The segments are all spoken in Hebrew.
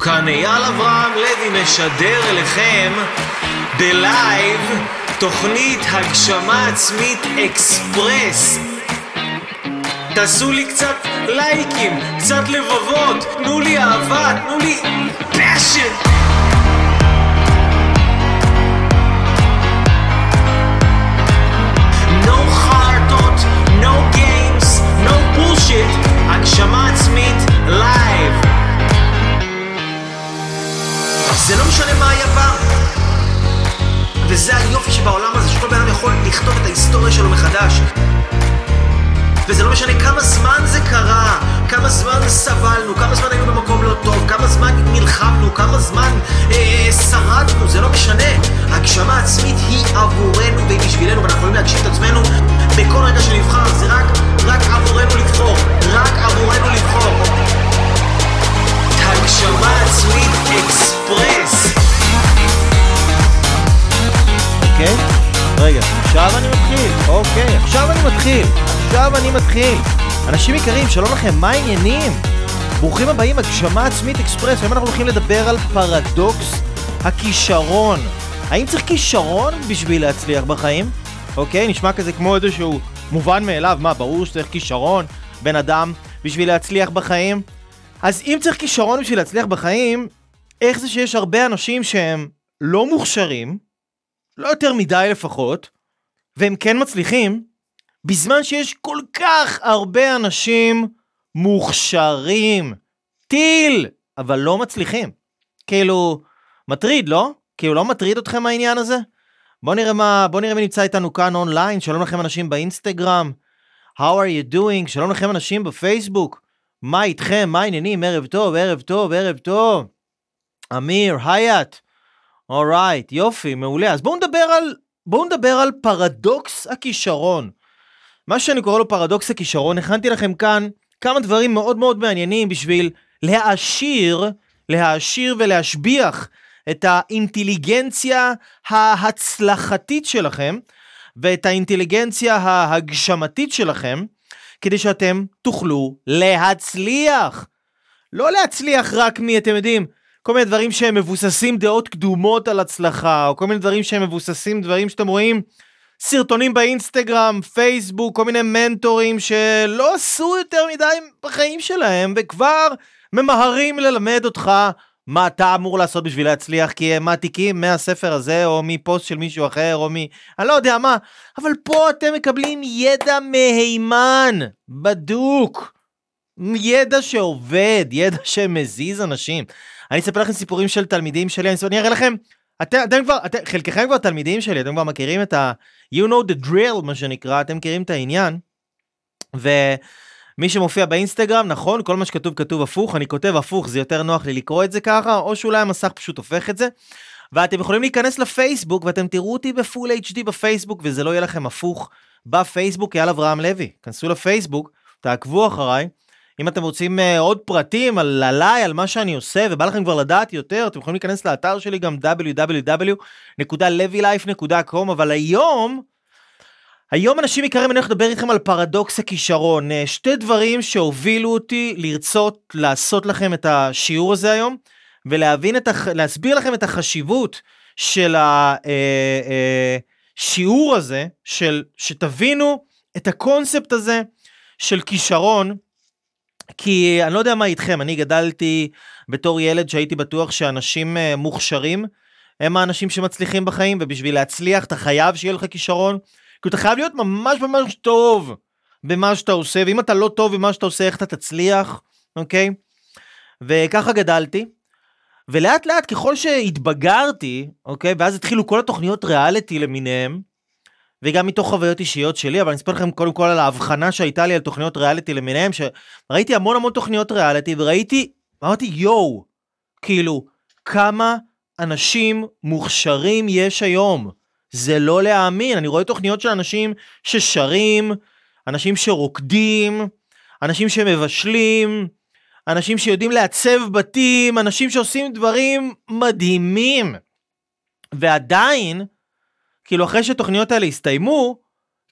כאן אייל אברהם לוי משדר אליכם ב live תוכנית הגשמה עצמית אקספרס. תעשו לי קצת לייקים, קצת לבבות, תנו לי אהבה, תנו לי passion. No games, no bullshit, הגשמה עצמית live. זה לא משנה מה היה פעם. וזה היופי שבעולם הזה, שכל בן אדם יכול לכתוב את ההיסטוריה שלו מחדש. וזה לא משנה כמה זמן זה קרה, כמה זמן סבלנו, כמה זמן היינו במקום לא טוב, כמה זמן נלחמנו, כמה זמן אה, שרדנו, זה לא משנה. הגשמה עצמית היא עבורנו והיא בשבילנו, ואנחנו יכולים להגשים את עצמנו בכל רגע שנבחר, זה רק, רק עבורנו לבחור, רק עבורנו לבחור. הגשמה עצמית אקספרס. אוקיי? רגע, עכשיו אני מתחיל. אוקיי, עכשיו אני מתחיל. עכשיו אני מתחיל. אנשים יקרים, שלום לכם, מה העניינים? ברוכים הבאים, הגשמה עצמית אקספרס. היום אנחנו הולכים לדבר על פרדוקס הכישרון. האם צריך כישרון בשביל להצליח בחיים? אוקיי, נשמע כזה כמו איזשהו מובן מאליו. מה, ברור שצריך כישרון בן אדם בשביל להצליח בחיים? אז אם צריך כישרון בשביל להצליח בחיים, איך זה שיש הרבה אנשים שהם לא מוכשרים, לא יותר מדי לפחות, והם כן מצליחים, בזמן שיש כל כך הרבה אנשים מוכשרים, טיל, אבל לא מצליחים. כאילו, מטריד, לא? כאילו, לא מטריד אתכם העניין הזה? בואו נראה מה, בואו נראה מי נמצא איתנו כאן אונליין, שלום לכם אנשים באינסטגרם, How are you doing? שלום לכם אנשים בפייסבוק, מה איתכם? מה העניינים? ערב טוב, ערב טוב, ערב טוב. אמיר, היאט, alright, יופי, מעולה. אז בואו נדבר על, בואו נדבר על פרדוקס הכישרון. מה שאני קורא לו פרדוקס הכישרון, הכנתי לכם כאן כמה דברים מאוד מאוד מעניינים בשביל להעשיר, להעשיר ולהשביח את האינטליגנציה ההצלחתית שלכם ואת האינטליגנציה ההגשמתית שלכם, כדי שאתם תוכלו להצליח. לא להצליח רק מי, אתם יודעים, כל מיני דברים שהם מבוססים דעות קדומות על הצלחה, או כל מיני דברים שהם מבוססים דברים שאתם רואים, סרטונים באינסטגרם, פייסבוק, כל מיני מנטורים שלא עשו יותר מדי בחיים שלהם, וכבר ממהרים ללמד אותך מה אתה אמור לעשות בשביל להצליח, כי הם מעתיקים מהספר הזה, או מפוסט של מישהו אחר, או מ... אני לא יודע מה, אבל פה אתם מקבלים ידע מהימן, בדוק. ידע שעובד, ידע שמזיז אנשים. אני אספר לכם סיפורים של תלמידים שלי, אני, אראה לכם, אתם, אתם כבר, אתם, חלקכם כבר תלמידים שלי, אתם כבר מכירים את ה... you know the drill, מה שנקרא, אתם מכירים את העניין. ומי שמופיע באינסטגרם, נכון, כל מה שכתוב כתוב הפוך, אני כותב הפוך, זה יותר נוח לי לקרוא את זה ככה, או שאולי המסך פשוט הופך את זה. ואתם יכולים להיכנס לפייסבוק, ואתם תראו אותי בפול HD בפייסבוק, וזה לא יהיה לכם הפוך בפייסבוק, יאללה אברהם לוי. כנסו לפייסבוק, תעקבו אחריי. אם אתם רוצים uh, עוד פרטים על עליי, על מה שאני עושה, ובא לכם כבר לדעת יותר, אתם יכולים להיכנס לאתר שלי גם www.levylife.com, אבל היום, היום אנשים יקרים, אני הולך לדבר איתכם על פרדוקס הכישרון. Uh, שתי דברים שהובילו אותי לרצות לעשות לכם את השיעור הזה היום, ולהבין את, הח... להסביר לכם את החשיבות של השיעור uh, הזה, של, שתבינו את הקונספט הזה של כישרון, כי אני לא יודע מה איתכם, אני גדלתי בתור ילד שהייתי בטוח שאנשים uh, מוכשרים הם האנשים שמצליחים בחיים, ובשביל להצליח אתה חייב שיהיה לך כישרון, כי אתה חייב להיות ממש ממש טוב במה שאתה עושה, ואם אתה לא טוב במה שאתה עושה, איך אתה תצליח, אוקיי? וככה גדלתי. ולאט לאט ככל שהתבגרתי, אוקיי, ואז התחילו כל התוכניות ריאליטי למיניהם, וגם מתוך חוויות אישיות שלי, אבל אני אספר לכם קודם כל על ההבחנה שהייתה לי על תוכניות ריאליטי למיניהם, שראיתי המון המון תוכניות ריאליטי, וראיתי, אמרתי יואו, כאילו, כמה אנשים מוכשרים יש היום. זה לא להאמין, אני רואה תוכניות של אנשים ששרים, אנשים שרוקדים, אנשים שמבשלים, אנשים שיודעים לעצב בתים, אנשים שעושים דברים מדהימים. ועדיין, כאילו אחרי שהתוכניות האלה הסתיימו,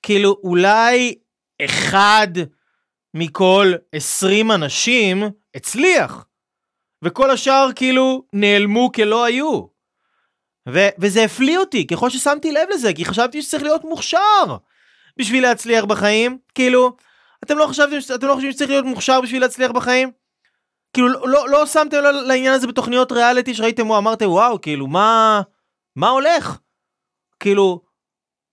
כאילו אולי אחד מכל 20 אנשים הצליח. וכל השאר כאילו נעלמו כלא היו. ו- וזה הפליא אותי ככל ששמתי לב לזה, כי חשבתי שצריך להיות מוכשר בשביל להצליח בחיים. כאילו, אתם לא חשבתם, אתם לא חושבים שצריך להיות מוכשר בשביל להצליח בחיים? כאילו, לא, לא, לא שמתם לעניין הזה בתוכניות ריאליטי שראיתם, אמרתם, וואו, כאילו, מה, מה הולך? כאילו,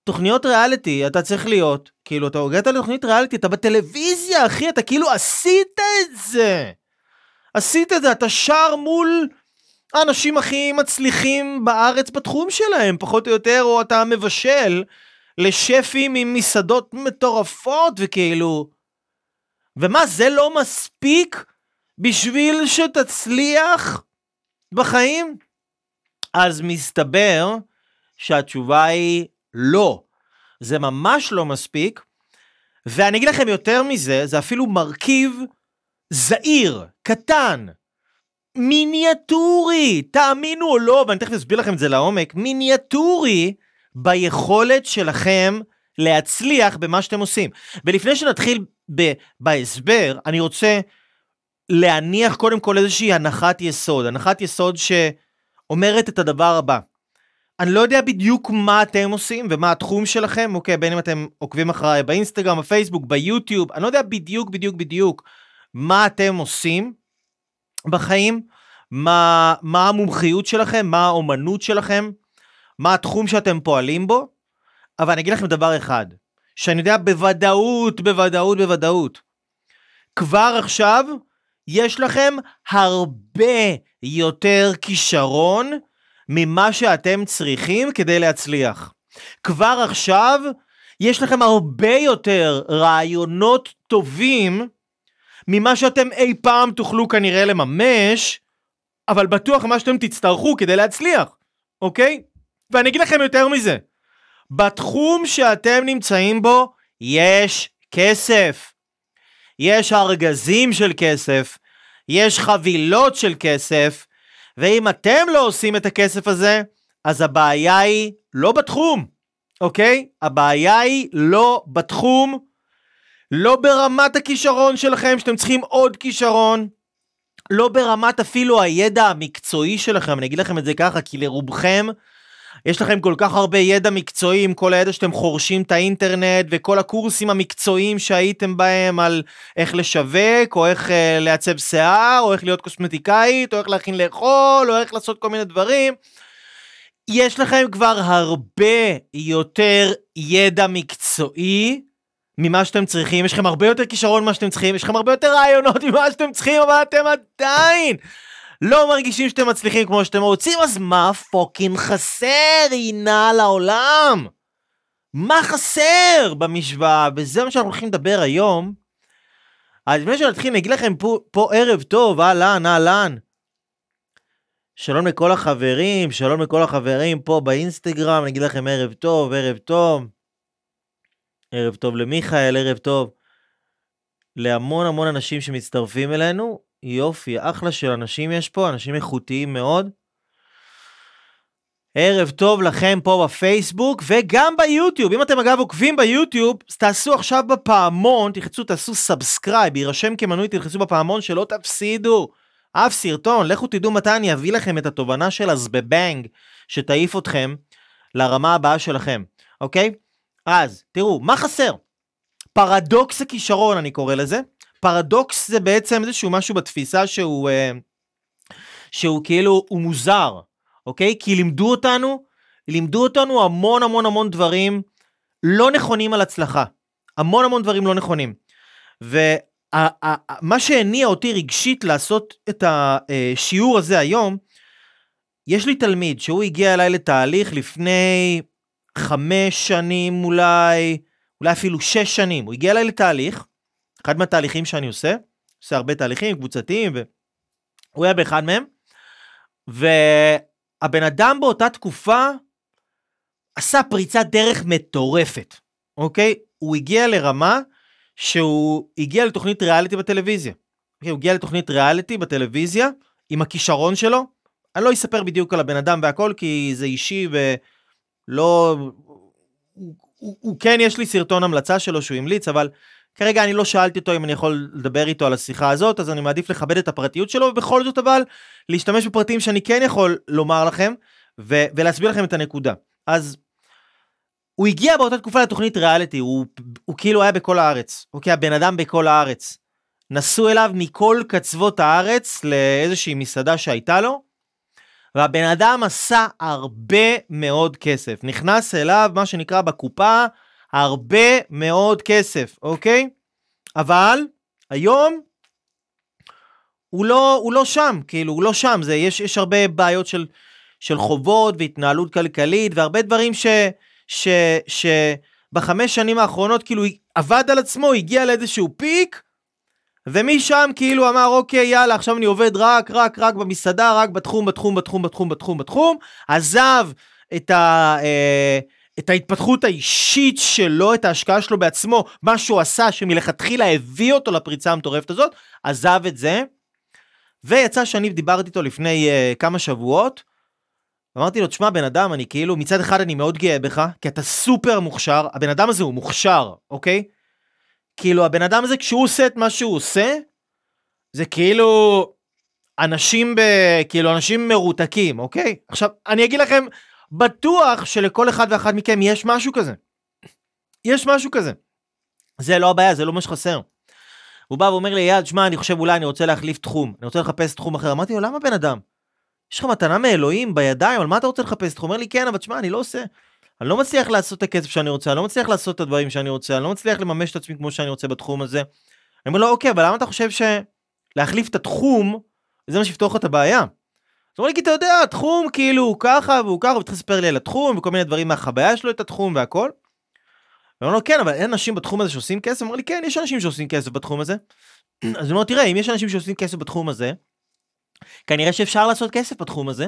תוכניות ריאליטי, אתה צריך להיות, כאילו, אתה הגעת לתוכנית ריאליטי, אתה בטלוויזיה, אחי, אתה כאילו עשית את זה. עשית את זה, אתה שר מול האנשים הכי מצליחים בארץ בתחום שלהם, פחות או יותר, או אתה מבשל לשפים עם מסעדות מטורפות, וכאילו... ומה, זה לא מספיק בשביל שתצליח בחיים? אז מסתבר שהתשובה היא לא. זה ממש לא מספיק, ואני אגיד לכם יותר מזה, זה אפילו מרכיב זעיר, קטן, מיניאטורי, תאמינו או לא, ואני תכף אסביר לכם את זה לעומק, מיניאטורי ביכולת שלכם להצליח במה שאתם עושים. ולפני שנתחיל ב- בהסבר, אני רוצה להניח קודם כל איזושהי הנחת יסוד, הנחת יסוד שאומרת את הדבר הבא. אני לא יודע בדיוק מה אתם עושים ומה התחום שלכם, אוקיי, בין אם אתם עוקבים אחריי באינסטגרם, בפייסבוק, ביוטיוב, אני לא יודע בדיוק בדיוק בדיוק מה אתם עושים בחיים, מה, מה המומחיות שלכם, מה האומנות שלכם, מה התחום שאתם פועלים בו, אבל אני אגיד לכם דבר אחד, שאני יודע בוודאות, בוודאות, בוודאות, כבר עכשיו יש לכם הרבה יותר כישרון ממה שאתם צריכים כדי להצליח. כבר עכשיו יש לכם הרבה יותר רעיונות טובים ממה שאתם אי פעם תוכלו כנראה לממש, אבל בטוח מה שאתם תצטרכו כדי להצליח, אוקיי? ואני אגיד לכם יותר מזה, בתחום שאתם נמצאים בו יש כסף. יש ארגזים של כסף, יש חבילות של כסף, ואם אתם לא עושים את הכסף הזה, אז הבעיה היא לא בתחום, אוקיי? הבעיה היא לא בתחום, לא ברמת הכישרון שלכם, שאתם צריכים עוד כישרון, לא ברמת אפילו הידע המקצועי שלכם, אני אגיד לכם את זה ככה, כי לרובכם, יש לכם כל כך הרבה ידע מקצועי עם כל הידע שאתם חורשים את האינטרנט וכל הקורסים המקצועיים שהייתם בהם על איך לשווק או איך uh, לעצב שיער או איך להיות קוסמטיקאית או איך להכין לאכול או איך לעשות כל מיני דברים. יש לכם כבר הרבה יותר ידע מקצועי ממה שאתם צריכים, יש לכם הרבה יותר כישרון ממה שאתם צריכים, יש לכם הרבה יותר רעיונות ממה שאתם צריכים, אבל אתם עדיין לא מרגישים שאתם מצליחים כמו שאתם רוצים, אז מה fucking חסר, ינעל העולם? מה חסר במשוואה? וזה מה שאנחנו הולכים לדבר היום. אז לפני שנתחיל, אני אגיד לכם פה, פה ערב טוב, אהלן, אהלן. שלום לכל החברים, שלום לכל החברים פה באינסטגרם, אני אגיד לכם ערב טוב, ערב טוב. ערב טוב למיכאל, ערב טוב להמון המון אנשים שמצטרפים אלינו. יופי, אחלה של אנשים יש פה, אנשים איכותיים מאוד. ערב טוב לכם פה בפייסבוק וגם ביוטיוב. אם אתם אגב עוקבים ביוטיוב, תעשו עכשיו בפעמון, תלחצו, תעשו subscribe, יירשם כמנוי, תלחצו בפעמון שלא תפסידו אף סרטון. לכו תדעו מתי אני אביא לכם את התובנה של הזבבנג שתעיף אתכם לרמה הבאה שלכם, אוקיי? אז, תראו, מה חסר? פרדוקס הכישרון, אני קורא לזה. פרדוקס זה בעצם איזשהו משהו בתפיסה שהוא, אה, שהוא כאילו, הוא מוזר, אוקיי? כי לימדו אותנו, לימדו אותנו המון המון המון דברים לא נכונים על הצלחה. המון המון דברים לא נכונים. ומה שהניע אותי רגשית לעשות את השיעור הזה היום, יש לי תלמיד שהוא הגיע אליי לתהליך לפני חמש שנים אולי, אולי אפילו שש שנים. הוא הגיע אליי לתהליך, אחד מהתהליכים שאני עושה, עושה הרבה תהליכים קבוצתיים, והוא היה באחד מהם, והבן אדם באותה תקופה עשה פריצת דרך מטורפת, אוקיי? הוא הגיע לרמה שהוא הגיע לתוכנית ריאליטי בטלוויזיה. אוקיי? הוא הגיע לתוכנית ריאליטי בטלוויזיה עם הכישרון שלו. אני לא אספר בדיוק על הבן אדם והכל כי זה אישי ולא... הוא, הוא, הוא כן יש לי סרטון המלצה שלו שהוא המליץ אבל כרגע אני לא שאלתי אותו אם אני יכול לדבר איתו על השיחה הזאת, אז אני מעדיף לכבד את הפרטיות שלו, ובכל זאת אבל להשתמש בפרטים שאני כן יכול לומר לכם, ו- ולהסביר לכם את הנקודה. אז הוא הגיע באותה תקופה לתוכנית ריאליטי, הוא, הוא כאילו היה בכל הארץ, אוקיי? הבן אדם בכל הארץ. נסעו אליו מכל קצוות הארץ לאיזושהי מסעדה שהייתה לו, והבן אדם עשה הרבה מאוד כסף. נכנס אליו, מה שנקרא בקופה, הרבה מאוד כסף, אוקיי? אבל היום הוא לא, הוא לא שם, כאילו, הוא לא שם, זה, יש, יש הרבה בעיות של, של חובות והתנהלות כלכלית והרבה דברים ש... ש... שבחמש שנים האחרונות כאילו עבד על עצמו, הגיע לאיזשהו פיק, ומשם כאילו אמר אוקיי יאללה עכשיו אני עובד רק רק רק במסעדה רק בתחום בתחום בתחום בתחום בתחום בתחום עזב את, ה, אה, את ההתפתחות האישית שלו את ההשקעה שלו בעצמו מה שהוא עשה שמלכתחילה הביא אותו לפריצה המטורפת הזאת עזב את זה ויצא שאני דיברתי איתו לפני אה, כמה שבועות אמרתי לו, תשמע, בן אדם, אני כאילו, מצד אחד אני מאוד גאה בך, כי אתה סופר מוכשר, הבן אדם הזה הוא מוכשר, אוקיי? כאילו, הבן אדם הזה, כשהוא עושה את מה שהוא עושה, זה כאילו אנשים ב... כאילו, אנשים מרותקים, אוקיי? עכשיו, אני אגיד לכם, בטוח שלכל אחד ואחת מכם יש משהו כזה. יש משהו כזה. זה לא הבעיה, זה לא מה שחסר. הוא בא ואומר לי, יד, שמע, אני חושב אולי אני רוצה להחליף תחום, אני רוצה לחפש תחום אחר. אמרתי לו, למה בן אדם? יש לך מתנה מאלוהים בידיים, על מה אתה רוצה לחפש? הוא אומר לי, כן, אבל תשמע, אני לא עושה. אני לא מצליח לעשות את הכסף שאני רוצה, אני לא מצליח לעשות את הדברים שאני רוצה, אני לא מצליח לממש את עצמי כמו שאני רוצה בתחום הזה. אני אומר לו, אוקיי, אבל למה אתה חושב שלהחליף את התחום, זה מה שיפתור לך את הבעיה? אז הוא אומר לי, כי אתה יודע, התחום כאילו הוא ככה והוא ככה, והוא לספר לי על התחום, וכל מיני דברים מהחוויה שלו את התחום והכל. אני אומר לו, כן, אבל אין אנשים בתחום הזה שעושים כסף? הוא אומר לי, כן, יש אנשים שעושים כסף בתחום הזה. אז אני אומר, תראה, אם יש אנשים שעושים כסף בתחום הזה, כנראה שאפשר לעשות כסף בתחום הזה.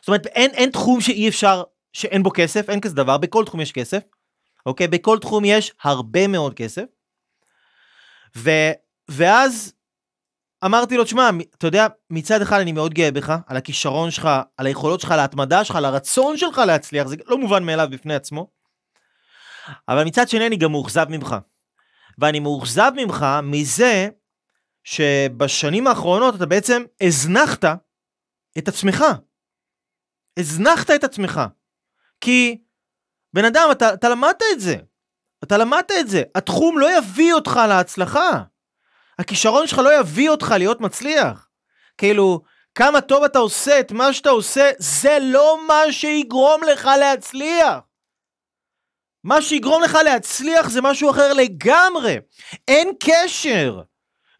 זאת אומרת, אין, אין תחום שאי אפשר, שאין בו כסף, אין כזה דבר, בכל תחום יש כסף, אוקיי? בכל תחום יש הרבה מאוד כסף. ו, ואז אמרתי לו, תשמע, אתה יודע, מצד אחד אני מאוד גאה בך, על הכישרון שלך, על היכולות שלך, על ההתמדה שלך, על הרצון שלך להצליח, זה לא מובן מאליו בפני עצמו. אבל מצד שני אני גם מאוכזב ממך. ואני מאוכזב ממך מזה שבשנים האחרונות אתה בעצם הזנחת את עצמך. הזנחת את עצמך. כי בן אדם, אתה, אתה למדת את זה. אתה למדת את זה. התחום לא יביא אותך להצלחה. הכישרון שלך לא יביא אותך להיות מצליח. כאילו, כמה טוב אתה עושה את מה שאתה עושה, זה לא מה שיגרום לך להצליח. מה שיגרום לך להצליח זה משהו אחר לגמרי. אין קשר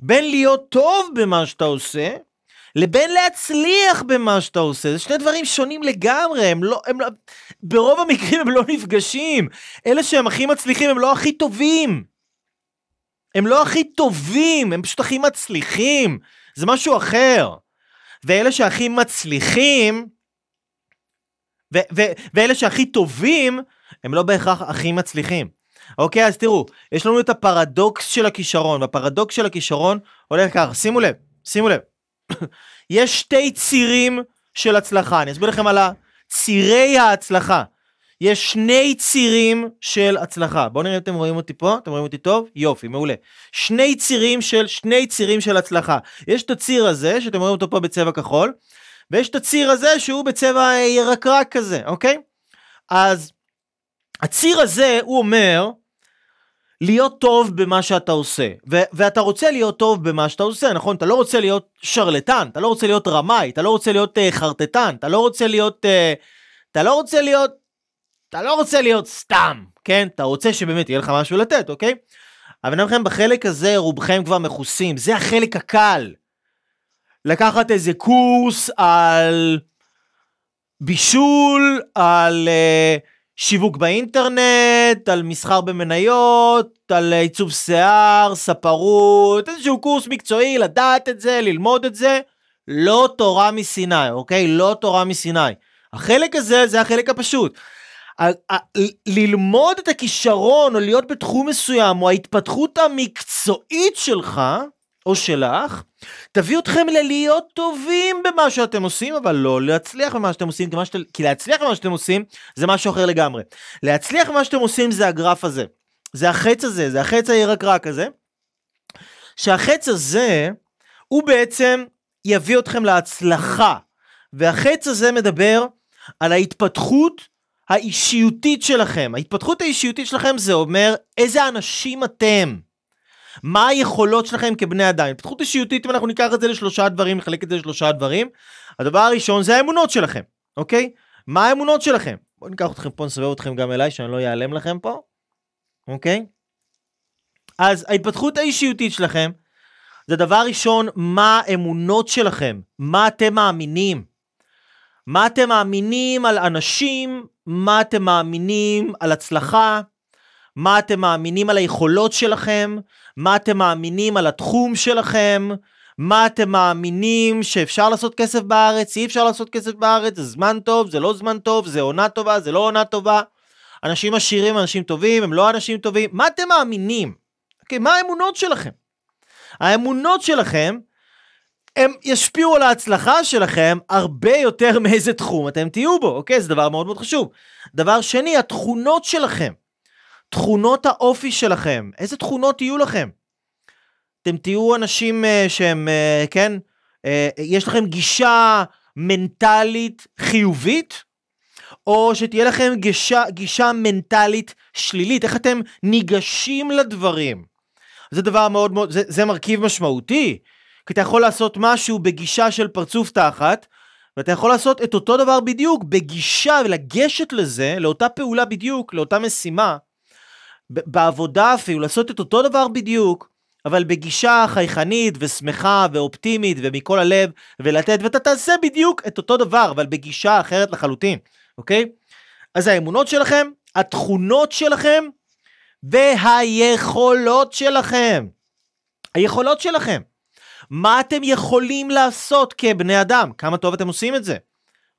בין להיות טוב במה שאתה עושה, לבין להצליח במה שאתה עושה. זה שני דברים שונים לגמרי, הם לא, הם לא, ברוב המקרים הם לא נפגשים. אלה שהם הכי מצליחים הם לא הכי טובים. הם לא הכי טובים, הם פשוט הכי מצליחים. זה משהו אחר. ואלה שהכי מצליחים, ו- ו- ואלה שהכי טובים, הם לא בהכרח הכי מצליחים. אוקיי, אז תראו, יש לנו את הפרדוקס של הכישרון, והפרדוקס של הכישרון הולך ככה, שימו לב, שימו לב. יש שתי צירים של הצלחה, אני אסביר לכם על צירי ההצלחה. יש שני צירים של הצלחה. בואו נראה אם אתם רואים אותי פה, אתם רואים אותי טוב? יופי, מעולה. שני צירים של, שני צירים של הצלחה. יש את הציר הזה, שאתם רואים אותו פה בצבע כחול, ויש את הציר הזה שהוא בצבע ירקרק כזה, אוקיי? אז הציר הזה, הוא אומר, להיות טוב במה שאתה עושה. ו- ואתה רוצה להיות טוב במה שאתה עושה, נכון? אתה לא רוצה להיות שרלטן, אתה לא רוצה להיות רמאי, אתה לא רוצה להיות uh, חרטטן, אתה לא רוצה להיות... Uh, אתה לא רוצה להיות... אתה לא רוצה להיות סתם, כן? אתה רוצה שבאמת יהיה לך משהו לתת, אוקיי? אבל אני בחלק הזה רובכם כבר מכוסים, זה החלק הקל. לקחת איזה קורס על בישול, על... Uh, שיווק באינטרנט, על מסחר במניות, על עיצוב שיער, ספרות, איזשהו קורס מקצועי, לדעת את זה, ללמוד את זה, לא תורה מסיני, אוקיי? לא תורה מסיני. החלק הזה זה החלק הפשוט. ללמוד את הכישרון או להיות בתחום מסוים או ההתפתחות המקצועית שלך או שלך תביא אתכם ללהיות טובים במה שאתם עושים, אבל לא להצליח במה שאתם עושים, כי, להצליח במה שאתם עושים זה משהו אחר לגמרי. להצליח במה שאתם עושים זה הגרף הזה. זה החץ הזה, זה החץ הירקרק הזה, שהחץ הזה, הוא בעצם יביא אתכם להצלחה. והחץ הזה מדבר על ההתפתחות האישיותית שלכם. ההתפתחות האישיותית שלכם זה אומר איזה אנשים אתם. מה היכולות שלכם כבני אדם? התפתחות אישיותית, אם אנחנו ניקח את זה לשלושה דברים, נחלק את זה לשלושה דברים, הדבר הראשון זה האמונות שלכם, אוקיי? מה האמונות שלכם? בואו ניקח אתכם פה, נסובב אתכם גם אליי, שאני לא אעלם לכם פה, אוקיי? אז ההתפתחות האישיותית שלכם, זה דבר ראשון, מה האמונות שלכם, מה אתם מאמינים. מה אתם מאמינים על אנשים, מה אתם מאמינים על הצלחה, מה אתם מאמינים על היכולות שלכם, מה אתם מאמינים על התחום שלכם, מה אתם מאמינים שאפשר לעשות כסף בארץ, אי אפשר לעשות כסף בארץ, זה זמן טוב, זה לא זמן טוב, זה עונה טובה, זה לא עונה טובה. אנשים עשירים, אנשים טובים, הם לא אנשים טובים, מה אתם מאמינים? Okay, אוקיי, מה האמונות שלכם? האמונות שלכם, הם ישפיעו על ההצלחה שלכם הרבה יותר מאיזה תחום אתם תהיו בו, אוקיי? זה דבר מאוד מאוד חשוב. דבר שני, התכונות שלכם. תכונות האופי שלכם, איזה תכונות יהיו לכם? אתם תהיו אנשים uh, שהם, uh, כן, uh, יש לכם גישה מנטלית חיובית, או שתהיה לכם גישה, גישה מנטלית שלילית, איך אתם ניגשים לדברים. זה דבר מאוד מאוד, זה, זה מרכיב משמעותי, כי אתה יכול לעשות משהו בגישה של פרצוף תחת, ואתה יכול לעשות את אותו דבר בדיוק בגישה ולגשת לזה, לאותה פעולה בדיוק, לאותה משימה, בעבודה אפילו, לעשות את אותו דבר בדיוק, אבל בגישה חייכנית ושמחה ואופטימית ומכל הלב, ולתת, ואתה תעשה בדיוק את אותו דבר, אבל בגישה אחרת לחלוטין, אוקיי? אז האמונות שלכם, התכונות שלכם, והיכולות שלכם. היכולות שלכם. מה אתם יכולים לעשות כבני אדם? כמה טוב אתם עושים את זה,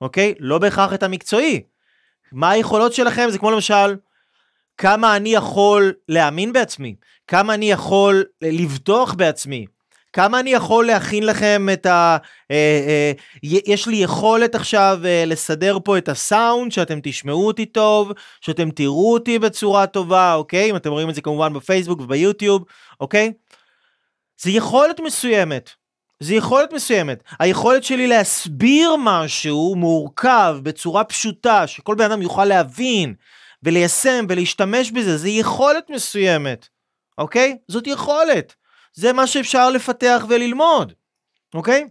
אוקיי? לא בהכרח את המקצועי. מה היכולות שלכם? זה כמו למשל, כמה אני יכול להאמין בעצמי, כמה אני יכול לבטוח בעצמי, כמה אני יכול להכין לכם את ה... אה, אה, יש לי יכולת עכשיו אה, לסדר פה את הסאונד, שאתם תשמעו אותי טוב, שאתם תראו אותי בצורה טובה, אוקיי? אם אתם רואים את זה כמובן בפייסבוק וביוטיוב, אוקיי? זה יכולת מסוימת. זה יכולת מסוימת. היכולת שלי להסביר משהו מורכב בצורה פשוטה, שכל בן אדם יוכל להבין, וליישם ולהשתמש בזה, זה יכולת מסוימת, אוקיי? זאת יכולת. זה מה שאפשר לפתח וללמוד, אוקיי?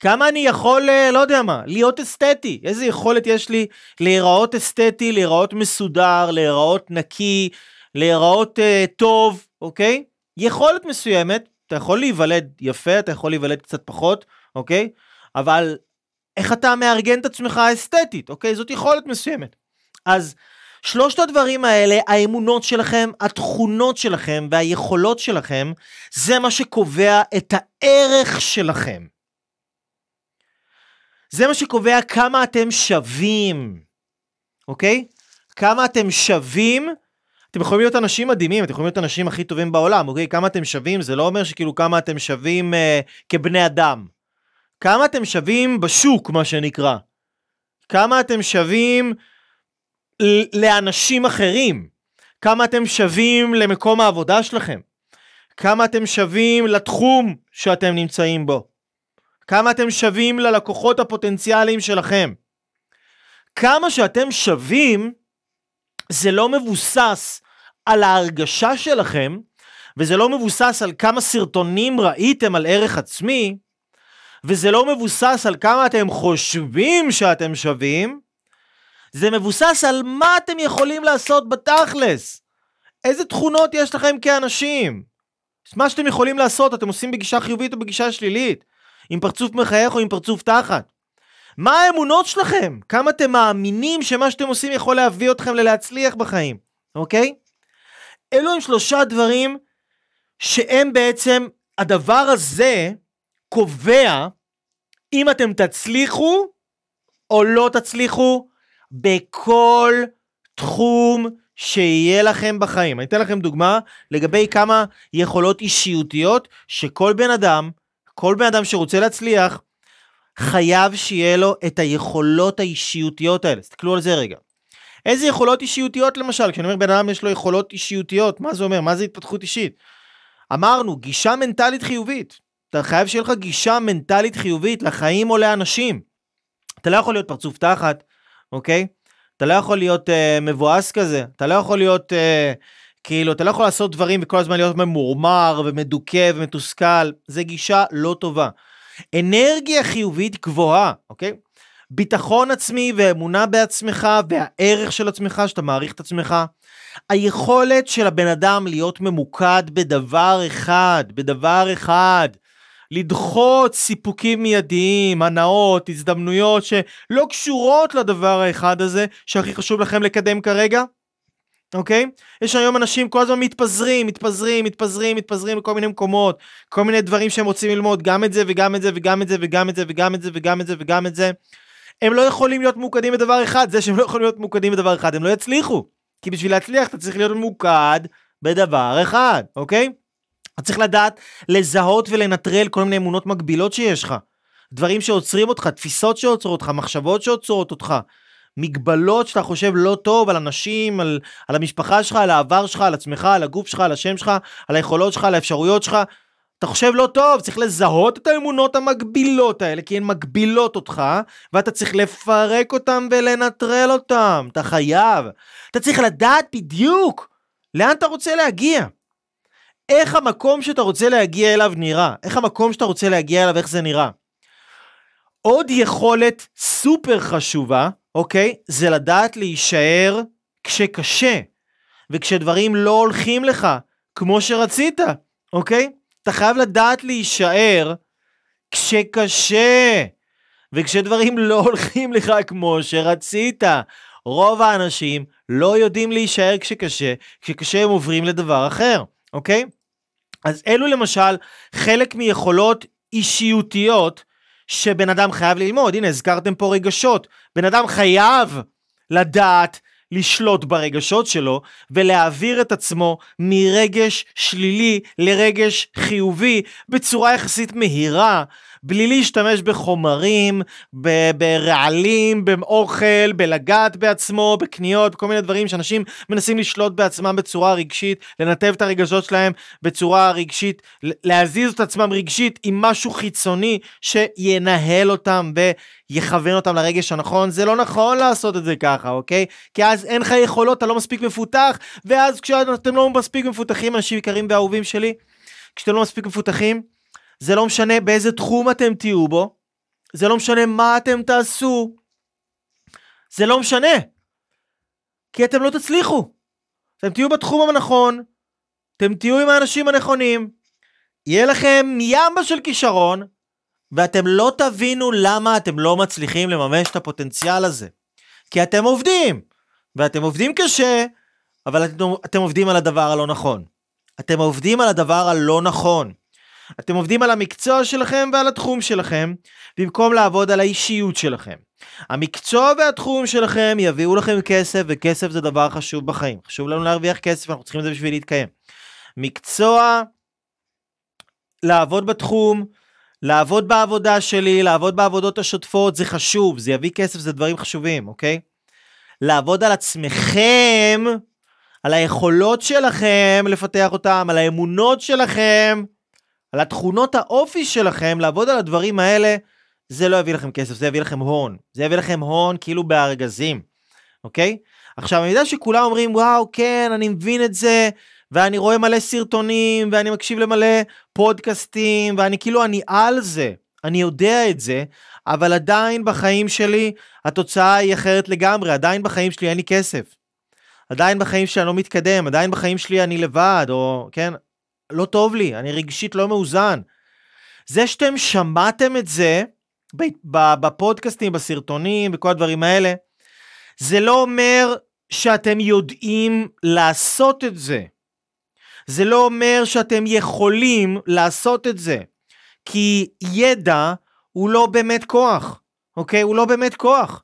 כמה אני יכול, אה, לא יודע מה, להיות אסתטי, איזה יכולת יש לי להיראות אסתטי, להיראות מסודר, להיראות נקי, להיראות uh, טוב, אוקיי? יכולת מסוימת, אתה יכול להיוולד יפה, אתה יכול להיוולד קצת פחות, אוקיי? אבל איך אתה מארגן את עצמך אסתטית, אוקיי? זאת יכולת מסוימת. אז שלושת הדברים האלה, האמונות שלכם, התכונות שלכם והיכולות שלכם, זה מה שקובע את הערך שלכם. זה מה שקובע כמה אתם שווים, אוקיי? כמה אתם שווים, אתם יכולים להיות אנשים מדהימים, אתם יכולים להיות אנשים הכי טובים בעולם, אוקיי? כמה אתם שווים, זה לא אומר שכאילו כמה אתם שווים אה, כבני אדם. כמה אתם שווים בשוק, מה שנקרא. כמה אתם שווים לאנשים אחרים, כמה אתם שווים למקום העבודה שלכם, כמה אתם שווים לתחום שאתם נמצאים בו, כמה אתם שווים ללקוחות הפוטנציאליים שלכם. כמה שאתם שווים, זה לא מבוסס על ההרגשה שלכם, וזה לא מבוסס על כמה סרטונים ראיתם על ערך עצמי, וזה לא מבוסס על כמה אתם חושבים שאתם שווים, זה מבוסס על מה אתם יכולים לעשות בתכלס. איזה תכונות יש לכם כאנשים. מה שאתם יכולים לעשות אתם עושים בגישה חיובית או בגישה שלילית. עם פרצוף מחייך או עם פרצוף תחת. מה האמונות שלכם? כמה אתם מאמינים שמה שאתם עושים יכול להביא אתכם ללהצליח בחיים, אוקיי? אלו הם שלושה דברים שהם בעצם, הדבר הזה קובע אם אתם תצליחו או לא תצליחו בכל תחום שיהיה לכם בחיים. אני אתן לכם דוגמה לגבי כמה יכולות אישיותיות שכל בן אדם, כל בן אדם שרוצה להצליח, חייב שיהיה לו את היכולות האישיותיות האלה. תסתכלו על זה רגע. איזה יכולות אישיותיות למשל? כשאני אומר בן אדם יש לו יכולות אישיותיות, מה זה אומר? מה זה התפתחות אישית? אמרנו, גישה מנטלית חיובית. אתה חייב שיהיה לך גישה מנטלית חיובית לחיים או לאנשים. אתה לא יכול להיות פרצוף תחת, אוקיי? אתה לא יכול להיות uh, מבואס כזה, אתה לא יכול להיות, uh, כאילו, אתה לא יכול לעשות דברים וכל הזמן להיות ממורמר ומדוכא ומתוסכל, זה גישה לא טובה. אנרגיה חיובית גבוהה, אוקיי? ביטחון עצמי ואמונה בעצמך והערך של עצמך, שאתה מעריך את עצמך. היכולת של הבן אדם להיות ממוקד בדבר אחד, בדבר אחד. לדחות סיפוקים מיידיים, הנאות, הזדמנויות שלא קשורות לדבר האחד הזה שהכי חשוב לכם לקדם כרגע, אוקיי? יש היום אנשים כל הזמן מתפזרים, מתפזרים, מתפזרים, מתפזרים לכל מיני מקומות, כל מיני דברים שהם רוצים ללמוד, גם את זה וגם את זה וגם את זה וגם את זה וגם את זה וגם את זה וגם את זה. הם לא יכולים להיות ממוקדים בדבר אחד, זה שהם לא יכולים להיות ממוקדים בדבר אחד, הם לא יצליחו. כי בשביל להצליח אתה צריך להיות ממוקד בדבר אחד, אוקיי? אתה צריך לדעת לזהות ולנטרל כל מיני אמונות מגבילות שיש לך. דברים שעוצרים אותך, תפיסות שעוצרות אותך, מחשבות שעוצרות אותך. מגבלות שאתה חושב לא טוב על אנשים, על, על המשפחה שלך, על העבר שלך, על עצמך, על הגוף שלך, על השם שלך, על היכולות שלך, על האפשרויות שלך. אתה חושב לא טוב, צריך לזהות את האמונות המגבילות האלה, כי הן מגבילות אותך, ואתה צריך לפרק אותן ולנטרל אותן. אתה חייב. אתה צריך לדעת בדיוק לאן אתה רוצה להגיע. איך המקום שאתה רוצה להגיע אליו נראה, איך המקום שאתה רוצה להגיע אליו, איך זה נראה. עוד יכולת סופר חשובה, אוקיי? זה לדעת להישאר כשקשה, וכשדברים לא הולכים לך כמו שרצית, אוקיי? אתה חייב לדעת להישאר כשקשה, וכשדברים לא הולכים לך כמו שרצית. רוב האנשים לא יודעים להישאר כשקשה, כשקשה הם עוברים לדבר אחר, אוקיי? אז אלו למשל חלק מיכולות אישיותיות שבן אדם חייב ללמוד. הנה, הזכרתם פה רגשות. בן אדם חייב לדעת לשלוט ברגשות שלו ולהעביר את עצמו מרגש שלילי לרגש חיובי בצורה יחסית מהירה, בלי להשתמש בחומרים, ב- ברעלים, באוכל, בלגעת בעצמו, בקניות, בכל מיני דברים שאנשים מנסים לשלוט בעצמם בצורה רגשית, לנתב את הרגשות שלהם בצורה רגשית, להזיז את עצמם רגשית עם משהו חיצוני שינהל אותם ויכוון אותם לרגש הנכון. זה לא נכון לעשות את זה ככה, אוקיי? כי אז אין לך יכולות, אתה לא מספיק מפותח, ואז כשאתם לא מספיק מפותחים, אנשים יקרים ואהובים שלי, כשאתם לא מספיק מפותחים, זה לא משנה באיזה תחום אתם תהיו בו, זה לא משנה מה אתם תעשו, זה לא משנה. כי אתם לא תצליחו. אתם תהיו בתחום הנכון, אתם תהיו עם האנשים הנכונים, יהיה לכם ימבה של כישרון, ואתם לא תבינו למה אתם לא מצליחים לממש את הפוטנציאל הזה. כי אתם עובדים, ואתם עובדים קשה, אבל אתם, אתם עובדים על הדבר הלא נכון. אתם עובדים על הדבר הלא נכון. אתם עובדים על המקצוע שלכם ועל התחום שלכם, במקום לעבוד על האישיות שלכם. המקצוע והתחום שלכם יביאו לכם כסף, וכסף זה דבר חשוב בחיים. חשוב לנו להרוויח כסף, אנחנו צריכים את זה בשביל להתקיים. מקצוע, לעבוד בתחום, לעבוד בעבודה שלי, לעבוד בעבודות השוטפות, זה חשוב, זה יביא כסף, זה דברים חשובים, אוקיי? לעבוד על עצמכם, על היכולות שלכם, לפתח אותם, על האמונות שלכם, על התכונות האופי שלכם, לעבוד על הדברים האלה, זה לא יביא לכם כסף, זה יביא לכם הון. זה יביא לכם הון כאילו בארגזים, אוקיי? עכשיו, אני יודע שכולם אומרים, וואו, כן, אני מבין את זה, ואני רואה מלא סרטונים, ואני מקשיב למלא פודקאסטים, ואני כאילו, אני על זה. אני יודע את זה, אבל עדיין בחיים שלי התוצאה היא אחרת לגמרי, עדיין בחיים שלי אין לי כסף. עדיין בחיים שלי אני לא מתקדם, עדיין בחיים שלי אני לבד, או כן, לא טוב לי, אני רגשית לא מאוזן. זה שאתם שמעתם את זה בפודקאסטים, בסרטונים, בכל הדברים האלה, זה לא אומר שאתם יודעים לעשות את זה. זה לא אומר שאתם יכולים לעשות את זה. כי ידע הוא לא באמת כוח, אוקיי? הוא לא באמת כוח.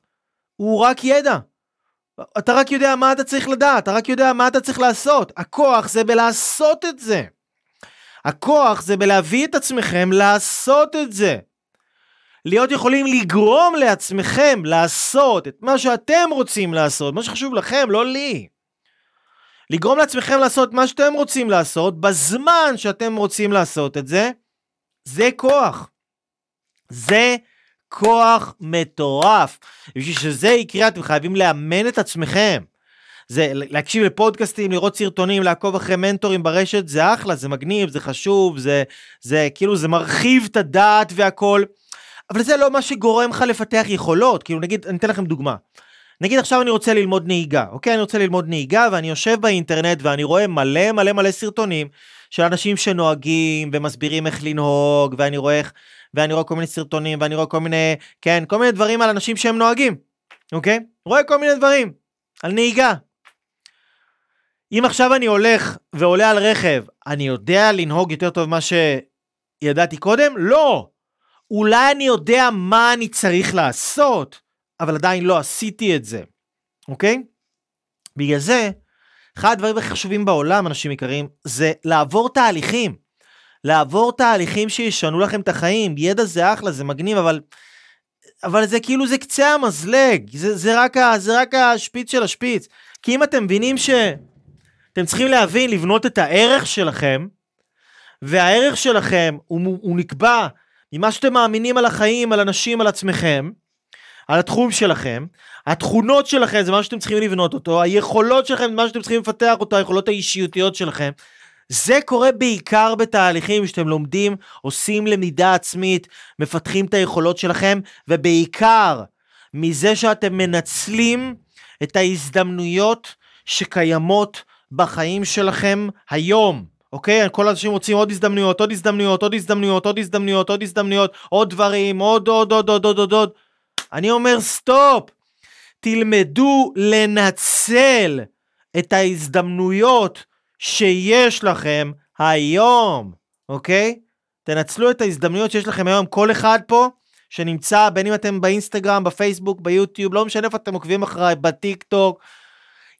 הוא רק ידע. אתה רק יודע מה אתה צריך לדעת, אתה רק יודע מה אתה צריך לעשות. הכוח זה בלעשות את זה. הכוח זה בלהביא את עצמכם לעשות את זה. להיות יכולים לגרום לעצמכם לעשות את מה שאתם רוצים לעשות, מה שחשוב לכם, לא לי. לגרום לעצמכם לעשות מה שאתם רוצים לעשות, בזמן שאתם רוצים לעשות את זה, זה כוח. זה כוח מטורף. בשביל שזה יקרה אתם חייבים לאמן את עצמכם. זה להקשיב לפודקאסטים, לראות סרטונים, לעקוב אחרי מנטורים ברשת, זה אחלה, זה מגניב, זה חשוב, זה, זה כאילו, זה מרחיב את הדעת והכל, אבל זה לא מה שגורם לך לפתח יכולות, כאילו נגיד, אני אתן לכם דוגמה. נגיד עכשיו אני רוצה ללמוד נהיגה, אוקיי? אני רוצה ללמוד נהיגה ואני יושב באינטרנט ואני רואה מלא מלא מלא סרטונים של אנשים שנוהגים ומסבירים איך לנהוג ואני רואה איך, ואני רואה כל מיני סרטונים ואני רואה כל מיני, כן, כל מיני דברים על אנשים שהם נוהגים, אוקיי? רואה כל מיני דברים על נהיגה. אם עכשיו אני הולך ועולה על רכב, אני יודע לנהוג יותר טוב ממה שידעתי קודם? לא. אולי אני יודע מה אני צריך לעשות, אבל עדיין לא עשיתי את זה, אוקיי? בגלל זה, אחד הדברים הכי חשובים בעולם, אנשים יקרים, זה לעבור תהליכים. לעבור תהליכים שישנו לכם את החיים. ידע זה אחלה, זה מגניב, אבל... אבל זה כאילו זה קצה המזלג, זה, זה, רק ה, זה רק השפיץ של השפיץ. כי אם אתם מבינים ש... אתם צריכים להבין, לבנות את הערך שלכם, והערך שלכם הוא, הוא נקבע ממה שאתם מאמינים על החיים, על אנשים, על עצמכם, על התחום שלכם, התכונות שלכם זה מה שאתם צריכים לבנות אותו, היכולות שלכם זה מה שאתם צריכים לפתח אותו, היכולות האישיותיות שלכם. זה קורה בעיקר בתהליכים שאתם לומדים, עושים למידה עצמית, מפתחים את היכולות שלכם, ובעיקר מזה שאתם מנצלים את ההזדמנויות שקיימות בחיים שלכם היום. אוקיי? כל האנשים רוצים עוד הזדמנויות, עוד הזדמנויות, עוד הזדמנויות, עוד הזדמנויות, עוד הזדמנויות, עוד דברים, עוד, עוד, עוד, עוד, עוד, עוד, עוד. אני אומר סטופ. תלמדו לנצל את ההזדמנויות שיש לכם היום, אוקיי? תנצלו את ההזדמנויות שיש לכם היום, כל אחד פה שנמצא, בין אם אתם באינסטגרם, בפייסבוק, ביוטיוב, לא משנה איפה אתם עוקבים אחריי, בטיק טוק,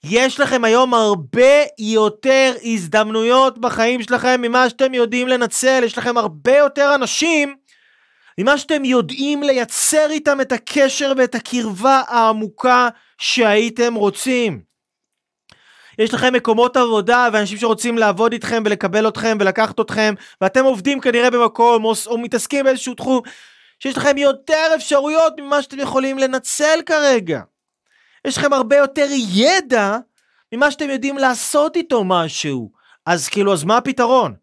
יש לכם היום הרבה יותר הזדמנויות בחיים שלכם ממה שאתם יודעים לנצל, יש לכם הרבה יותר אנשים ממה שאתם יודעים לייצר איתם את הקשר ואת הקרבה העמוקה שהייתם רוצים. יש לכם מקומות עבודה ואנשים שרוצים לעבוד איתכם ולקבל אתכם ולקחת אתכם ואתם עובדים כנראה במקום או, או מתעסקים באיזשהו תחום שיש לכם יותר אפשרויות ממה שאתם יכולים לנצל כרגע. יש לכם הרבה יותר ידע ממה שאתם יודעים לעשות איתו משהו. אז כאילו, אז מה הפתרון?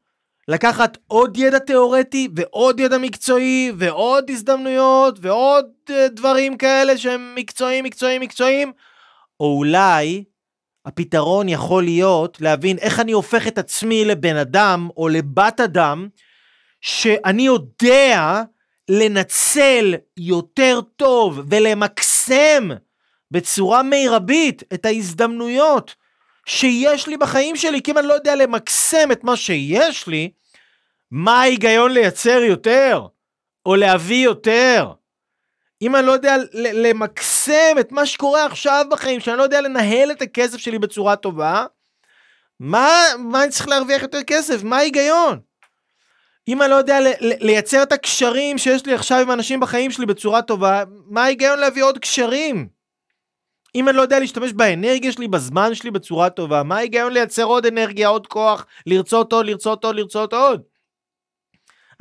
לקחת עוד ידע תיאורטי ועוד ידע מקצועי ועוד הזדמנויות ועוד uh, דברים כאלה שהם מקצועיים, מקצועיים, מקצועיים? או אולי הפתרון יכול להיות להבין איך אני הופך את עצמי לבן אדם או לבת אדם שאני יודע לנצל יותר טוב ולמקסם בצורה מרבית את ההזדמנויות שיש לי בחיים שלי, כי אם אני לא יודע למקסם את מה שיש לי, מה ההיגיון לייצר יותר? או להביא יותר? אם אני לא יודע למקסם את מה שקורה עכשיו בחיים, שאני לא יודע לנהל את הכסף שלי בצורה טובה, מה, מה אני צריך להרוויח יותר כסף? מה ההיגיון? אם אני לא יודע לייצר את הקשרים שיש לי עכשיו עם אנשים בחיים שלי בצורה טובה, מה ההיגיון להביא עוד קשרים? אם אני לא יודע להשתמש באנרגיה שלי, בזמן שלי בצורה טובה, מה ההיגיון לייצר עוד אנרגיה, עוד כוח, לרצות עוד, לרצות עוד, לרצות עוד?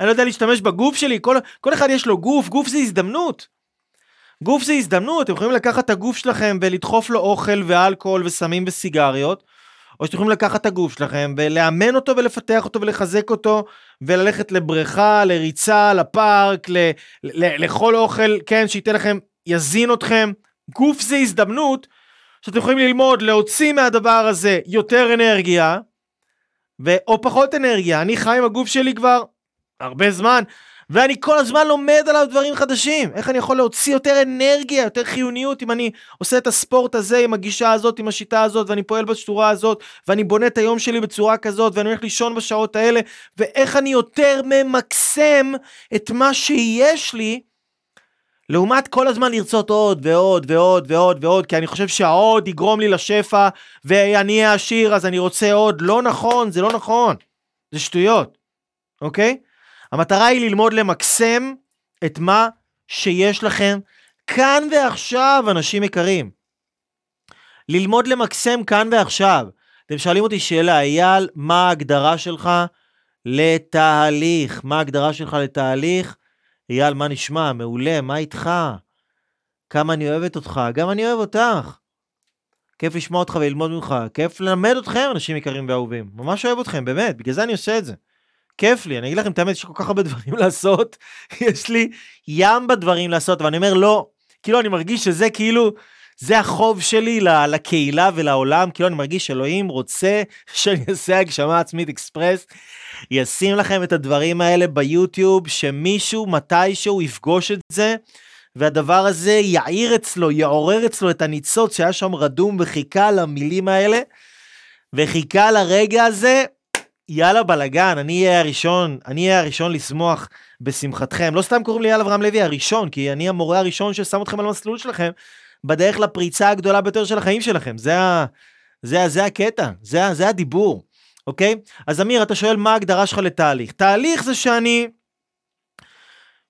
אני לא יודע להשתמש בגוף שלי, כל, כל אחד יש לו גוף, גוף זה הזדמנות. גוף זה הזדמנות, אתם יכולים לקחת את הגוף שלכם ולדחוף לו אוכל ואלכוהול וסמים וסיגריות, או שאתם יכולים לקחת את הגוף שלכם ולאמן אותו ולפתח אותו ולחזק אותו וללכת לבריכה, לריצה, לפארק, ל, ל, לכל אוכל, כן, שייתן לכם, יזין אתכם, גוף זה הזדמנות שאתם יכולים ללמוד להוציא מהדבר הזה יותר אנרגיה ו... או פחות אנרגיה. אני חי עם הגוף שלי כבר הרבה זמן ואני כל הזמן לומד עליו דברים חדשים. איך אני יכול להוציא יותר אנרגיה, יותר חיוניות אם אני עושה את הספורט הזה עם הגישה הזאת, עם השיטה הזאת ואני פועל בצורה הזאת ואני בונה את היום שלי בצורה כזאת ואני הולך לישון בשעות האלה ואיך אני יותר ממקסם את מה שיש לי לעומת כל הזמן לרצות עוד ועוד ועוד ועוד ועוד, כי אני חושב שהעוד יגרום לי לשפע ואני אהיה עשיר אז אני רוצה עוד. לא נכון, זה לא נכון. זה שטויות, אוקיי? המטרה היא ללמוד למקסם את מה שיש לכם כאן ועכשיו, אנשים יקרים. ללמוד למקסם כאן ועכשיו. אתם שואלים אותי שאלה, אייל, מה ההגדרה שלך לתהליך? מה ההגדרה שלך לתהליך? אייל, מה נשמע? מעולה, מה איתך? כמה אני אוהבת אותך, גם אני אוהב אותך. כיף לשמוע אותך וללמוד ממך, כיף ללמד אתכם, אנשים יקרים ואהובים. ממש אוהב אתכם, באמת, בגלל זה אני עושה את זה. כיף לי, אני אגיד לכם את האמת, יש כל כך הרבה דברים לעשות, יש לי ים בדברים לעשות, ואני אומר לא, כאילו אני מרגיש שזה כאילו, זה החוב שלי לקהילה ולעולם, כאילו אני מרגיש שאלוהים רוצה שאני אעשה הגשמה עצמית אקספרס, ישים לכם את הדברים האלה ביוטיוב, שמישהו מתישהו יפגוש את זה, והדבר הזה יעיר אצלו, יעורר אצלו את הניצוץ שהיה שם רדום וחיכה למילים האלה, וחיכה לרגע הזה, יאללה בלאגן, אני אהיה הראשון, אני אהיה הראשון לשמוח בשמחתכם. לא סתם קוראים לי יאללה אברהם לוי הראשון, כי אני המורה הראשון ששם אתכם על המסלול שלכם, בדרך לפריצה הגדולה ביותר של החיים שלכם. זה, ה, זה, זה הקטע, זה, זה הדיבור, אוקיי? אז אמיר, אתה שואל מה ההגדרה שלך לתהליך. תהליך זה שאני,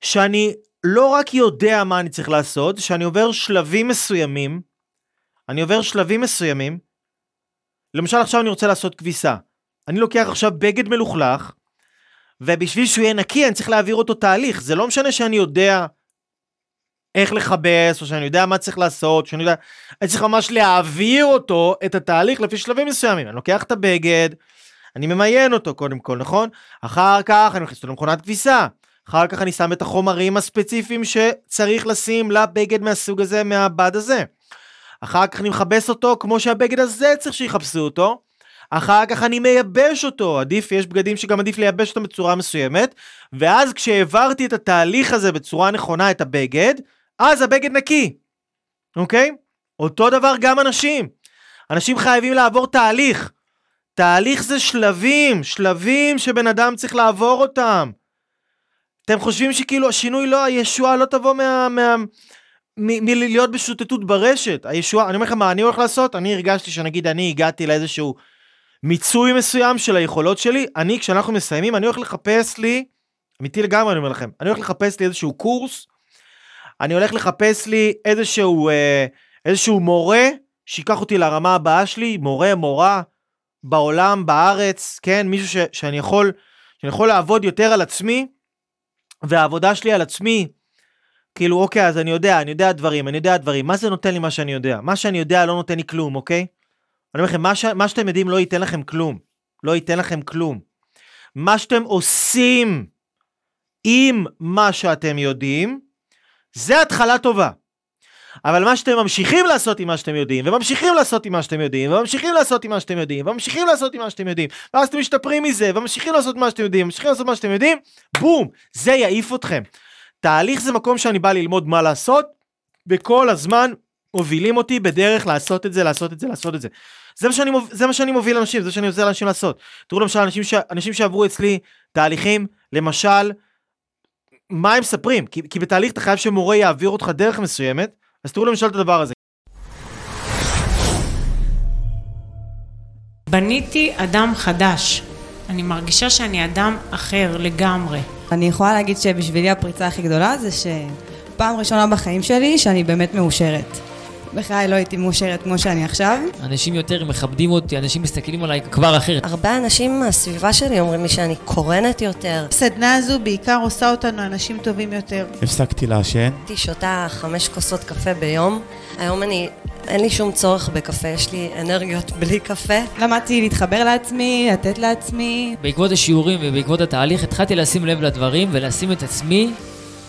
שאני לא רק יודע מה אני צריך לעשות, שאני עובר שלבים מסוימים, אני עובר שלבים מסוימים, למשל עכשיו אני רוצה לעשות כביסה. אני לוקח עכשיו בגד מלוכלך, ובשביל שהוא יהיה נקי אני צריך להעביר אותו תהליך. זה לא משנה שאני יודע איך לכבס, או שאני יודע מה צריך לעשות, שאני יודע... אני צריך ממש להעביר אותו, את התהליך, לפי שלבים מסוימים. אני לוקח את הבגד, אני ממיין אותו קודם כל, נכון? אחר כך אני מכניס אותו למכונת כביסה. אחר כך אני שם את החומרים הספציפיים שצריך לשים לבגד מהסוג הזה, מהבד הזה. אחר כך אני מכבס אותו כמו שהבגד הזה צריך שיכבסו אותו. אחר כך אני מייבש אותו, עדיף, יש בגדים שגם עדיף לייבש אותם בצורה מסוימת, ואז כשהעברתי את התהליך הזה בצורה נכונה, את הבגד, אז הבגד נקי, אוקיי? אותו דבר גם אנשים. אנשים חייבים לעבור תהליך. תהליך זה שלבים, שלבים שבן אדם צריך לעבור אותם. אתם חושבים שכאילו השינוי לא, הישועה לא תבוא מה... מה מלהיות בשוטטות ברשת. הישועה, אני אומר לכם מה אני הולך לעשות, אני הרגשתי שנגיד אני הגעתי לאיזשהו מיצוי מסוים של היכולות שלי, אני כשאנחנו מסיימים, אני הולך לחפש לי, אמיתי לגמרי אני אומר לכם, אני הולך לחפש לי איזשהו קורס, אני הולך לחפש לי איזשהו, אה, איזשהו מורה, שיקח אותי לרמה הבאה שלי, מורה, מורה, בעולם, בארץ, כן, מישהו ש, שאני יכול, שאני יכול לעבוד יותר על עצמי, והעבודה שלי על עצמי, כאילו, אוקיי, אז אני יודע, אני יודע דברים, אני יודע דברים, מה זה נותן לי מה שאני יודע? מה שאני יודע לא נותן לי כלום, אוקיי? אני אומר לכם, מה, ש... מה שאתם יודעים לא ייתן לכם כלום. לא ייתן לכם כלום. מה שאתם עושים עם מה שאתם יודעים, זה התחלה טובה. אבל מה שאתם ממשיכים לעשות עם מה שאתם יודעים, וממשיכים לעשות עם מה שאתם יודעים, וממשיכים לעשות עם מה שאתם יודעים, וממשיכים לעשות עם מה שאתם יודעים, ואז אתם משתפרים מזה, וממשיכים לעשות מה שאתם יודעים, וממשיכים לעשות מה שאתם יודעים, בום, זה יעיף אתכם. תהליך זה מקום שאני בא ללמוד מה לעשות, וכל הזמן מובילים אותי בדרך לעשות את זה, לעשות את זה, לעשות את זה. זה מה שאני, זה מה שאני מוביל אנשים, זה מה שאני עוזר לאנשים לעשות. תראו למשל אנשים, ש, אנשים שעברו אצלי תהליכים, למשל, מה הם מספרים? כי, כי בתהליך אתה חייב שמורה יעביר אותך דרך מסוימת, אז תראו למשל את הדבר הזה. בניתי אדם חדש. אני מרגישה שאני אדם אחר לגמרי. אני יכולה להגיד שבשבילי הפריצה הכי גדולה זה שפעם ראשונה בחיים שלי שאני באמת מאושרת. בחיי לא הייתי מאושרת כמו שאני עכשיו. אנשים יותר מכבדים אותי, אנשים מסתכלים עליי כבר אחרת. הרבה אנשים מהסביבה שלי אומרים לי שאני קורנת יותר. הסדנה הזו בעיקר עושה אותנו אנשים טובים יותר. הפסקתי לעשן. הייתי שותה חמש כוסות קפה ביום. היום אני, אין לי שום צורך בקפה, יש לי אנרגיות בלי קפה. למדתי להתחבר לעצמי, לתת לעצמי. בעקבות השיעורים ובעקבות התהליך התחלתי לשים לב לדברים ולשים את עצמי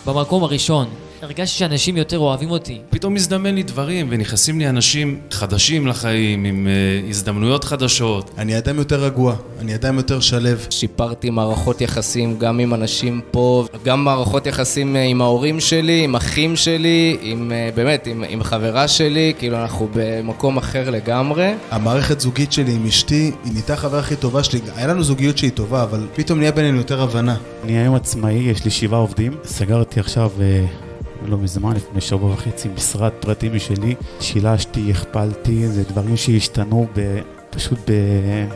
במקום הראשון. הרגשתי שאנשים יותר אוהבים אותי. פתאום מזדמן לי דברים, ונכנסים לי אנשים חדשים לחיים, עם uh, הזדמנויות חדשות. אני אדם יותר רגוע, אני אדם יותר שלו. שיפרתי מערכות יחסים גם עם אנשים פה, גם מערכות יחסים אה, עם ההורים שלי, עם אחים שלי, עם, uh, באמת, עם, עם חברה שלי, כאילו אנחנו במקום אחר לגמרי. המערכת זוגית שלי עם אשתי, היא נהייתה החברה הכי טובה שלי. היה לנו זוגיות שהיא טובה, אבל פתאום נהיה בינינו יותר הבנה. אני היום עצמאי, יש לי שבעה עובדים. סגרתי עכשיו... Uh... לא מזמן, לפני שבוע וחצי, משרד פרטי משלי. שילשתי, הכפלתי, זה דברים שהשתנו ב... פשוט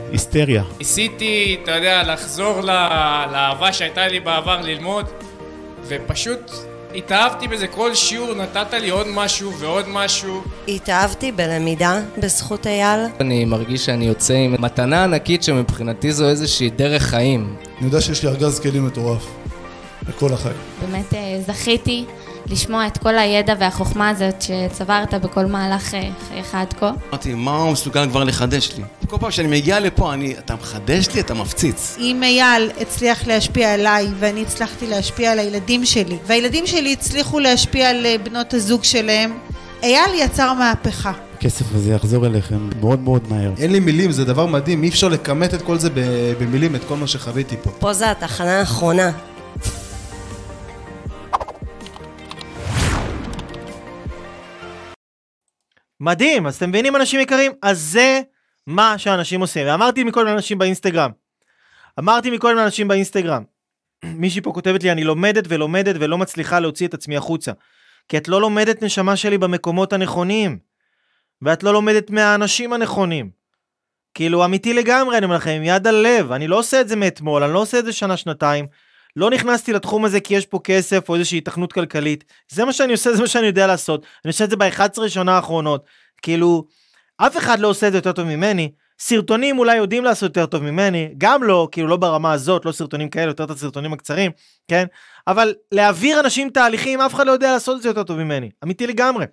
בהיסטריה. ניסיתי, אתה יודע, לחזור לאהבה שהייתה לי בעבר ללמוד, ופשוט התאהבתי בזה, כל שיעור נתת לי עוד משהו ועוד משהו. התאהבתי בלמידה בזכות אייל. אני מרגיש שאני יוצא עם מתנה ענקית שמבחינתי זו איזושהי דרך חיים. אני יודע שיש לי ארגז כלים מטורף. לכל החיים. באמת אה, זכיתי לשמוע את כל הידע והחוכמה הזאת שצברת בכל מהלך אה, חייך עד כה. אמרתי, מה הוא מסוגל כבר לחדש לי? כל פעם שאני מגיע לפה, אני, אתה מחדש לי, אתה מפציץ. אם אייל הצליח להשפיע עליי ואני הצלחתי להשפיע על הילדים שלי והילדים שלי הצליחו להשפיע על אה, בנות הזוג שלהם, אייל יצר מהפכה. הכסף הזה יחזור אליכם מאוד מאוד מהר. אין לי מילים, זה דבר מדהים, אי אפשר לכמת את כל זה במילים, את כל מה שחוויתי פה. פה זה התחנה האחרונה. מדהים, אז אתם מבינים אנשים יקרים? אז זה מה שאנשים עושים. ואמרתי מכל מיני אנשים באינסטגרם. אמרתי מכל מיני אנשים באינסטגרם. מישהי פה כותבת לי, אני לומדת ולומדת ולא מצליחה להוציא את עצמי החוצה. כי את לא לומדת נשמה שלי במקומות הנכונים. ואת לא לומדת מהאנשים הנכונים. כאילו, אמיתי לגמרי, אני אומר לכם, עם יד על לב. אני לא עושה את זה מאתמול, אני לא עושה את זה שנה-שנתיים. לא נכנסתי לתחום הזה כי יש פה כסף או איזושהי התכנות כלכלית. זה מה שאני עושה, זה מה שאני יודע לעשות. אני עושה את זה ב-11 שנה האחרונות. כאילו, אף אחד לא עושה את זה יותר טוב ממני. סרטונים אולי יודעים לעשות יותר טוב ממני, גם לא, כאילו לא ברמה הזאת, לא סרטונים כאלה, יותר את הסרטונים הקצרים, כן? אבל להעביר אנשים תהליכים, אף אחד לא יודע לעשות את זה יותר טוב ממני. אמיתי לגמרי.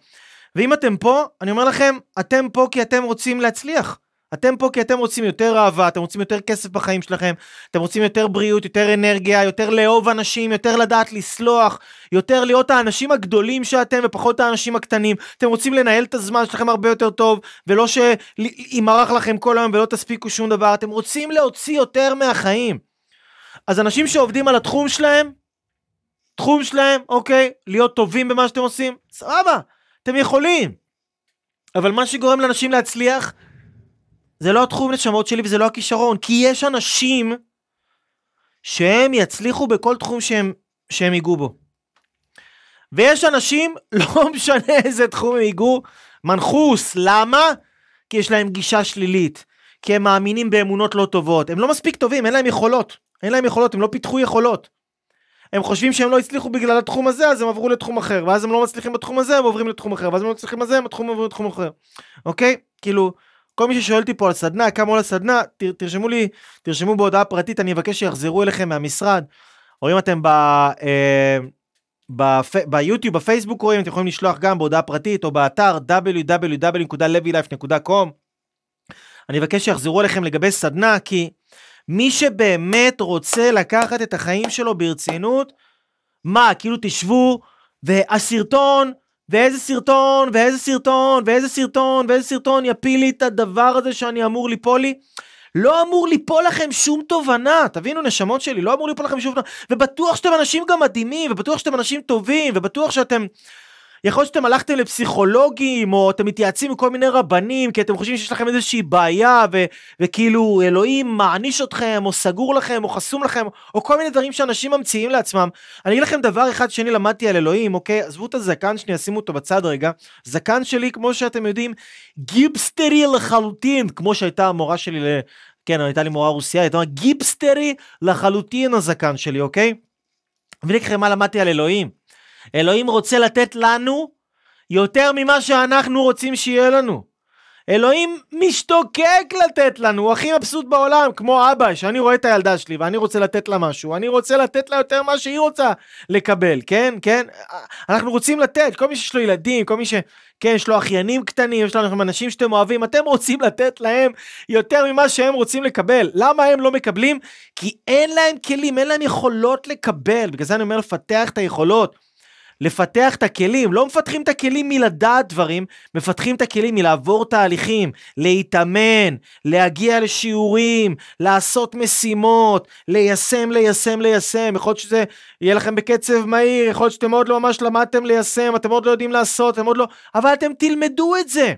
ואם אתם פה, אני אומר לכם, אתם פה כי אתם רוצים להצליח. אתם פה כי אתם רוצים יותר אהבה, אתם רוצים יותר כסף בחיים שלכם, אתם רוצים יותר בריאות, יותר אנרגיה, יותר לאהוב אנשים, יותר לדעת לסלוח, יותר להיות האנשים הגדולים שאתם ופחות האנשים הקטנים. אתם רוצים לנהל את הזמן שלכם הרבה יותר טוב, ולא שימרח לכם כל היום ולא תספיקו שום דבר. אתם רוצים להוציא יותר מהחיים. אז אנשים שעובדים על התחום שלהם, תחום שלהם, אוקיי, להיות טובים במה שאתם עושים, סבבה, אתם יכולים. אבל מה שגורם לאנשים להצליח, זה לא התחום נשמות שלי וזה לא הכישרון, כי יש אנשים שהם יצליחו בכל תחום שהם, שהם ייגעו בו. ויש אנשים, לא משנה איזה תחום הם ייגעו, מנחוס, למה? כי יש להם גישה שלילית, כי הם מאמינים באמונות לא טובות, הם לא מספיק טובים, אין להם יכולות, אין להם יכולות, הם לא פיתחו יכולות. הם חושבים שהם לא הצליחו בגלל התחום הזה, אז הם עברו לתחום אחר, ואז הם לא מצליחים בתחום הזה, הם עוברים לתחום אחר, ואז הם לא מצליחים בזה, הם עוברים לתחום אחר, אוקיי? כאילו, כל מי ששואל אותי פה על סדנה, כמה עולה סדנה, תר, תרשמו לי, תרשמו בהודעה פרטית, אני אבקש שיחזרו אליכם מהמשרד, או אם אתם ב, אה, בפ, ביוטיוב, בפייסבוק רואים, אתם יכולים לשלוח גם בהודעה פרטית, או באתר www.levylife.com. אני אבקש שיחזרו אליכם לגבי סדנה, כי מי שבאמת רוצה לקחת את החיים שלו ברצינות, מה, כאילו תשבו, והסרטון, ואיזה סרטון, ואיזה סרטון, ואיזה סרטון, ואיזה סרטון יפיל לי את הדבר הזה שאני אמור ליפול לי? לא אמור ליפול לכם שום תובנה, תבינו נשמות שלי, לא אמור ליפול לכם שום תובנה, ובטוח שאתם אנשים גם מדהימים, ובטוח שאתם אנשים טובים, ובטוח שאתם... יכול להיות שאתם הלכתם לפסיכולוגים, או אתם מתייעצים עם כל מיני רבנים, כי אתם חושבים שיש לכם איזושהי בעיה, ו- וכאילו אלוהים מעניש אתכם, או סגור לכם, או חסום לכם, או כל מיני דברים שאנשים ממציאים לעצמם. אני אגיד לכם דבר אחד שאני למדתי על אלוהים, אוקיי? עזבו את הזקן שנייה, שימו אותו בצד רגע. זקן שלי, כמו שאתם יודעים, גיפסטרי לחלוטין, כמו שהייתה המורה שלי, ל... כן, הייתה לי מורה רוסיה, הייתה גיפסטרי לחלוטין הזקן שלי, אוקיי? ואני אגיד לכם מה למדתי על אלוהים. אלוהים רוצה לתת לנו יותר ממה שאנחנו רוצים שיהיה לנו. אלוהים משתוקק לתת לנו, הוא הכי מבסוט בעולם, כמו אבא, שאני רואה את הילדה שלי ואני רוצה לתת לה משהו, אני רוצה לתת לה יותר ממה שהיא רוצה לקבל, כן? כן? אנחנו רוצים לתת, כל מי שיש לו ילדים, כל מי ש... כן, יש לו אחיינים קטנים, יש לנו אנשים שאתם אוהבים, אתם רוצים לתת להם יותר ממה שהם רוצים לקבל. למה הם לא מקבלים? כי אין להם כלים, אין להם יכולות לקבל, בגלל זה אני אומר לפתח את היכולות. לפתח את הכלים, לא מפתחים את הכלים מלדעת דברים, מפתחים את הכלים מלעבור תהליכים, להתאמן, להגיע לשיעורים, לעשות משימות, ליישם, ליישם, ליישם, יכול להיות שזה יהיה לכם בקצב מהיר, יכול להיות שאתם עוד לא ממש למדתם ליישם, אתם עוד לא יודעים לעשות, אתם עוד לא, אבל אתם תלמדו את זה.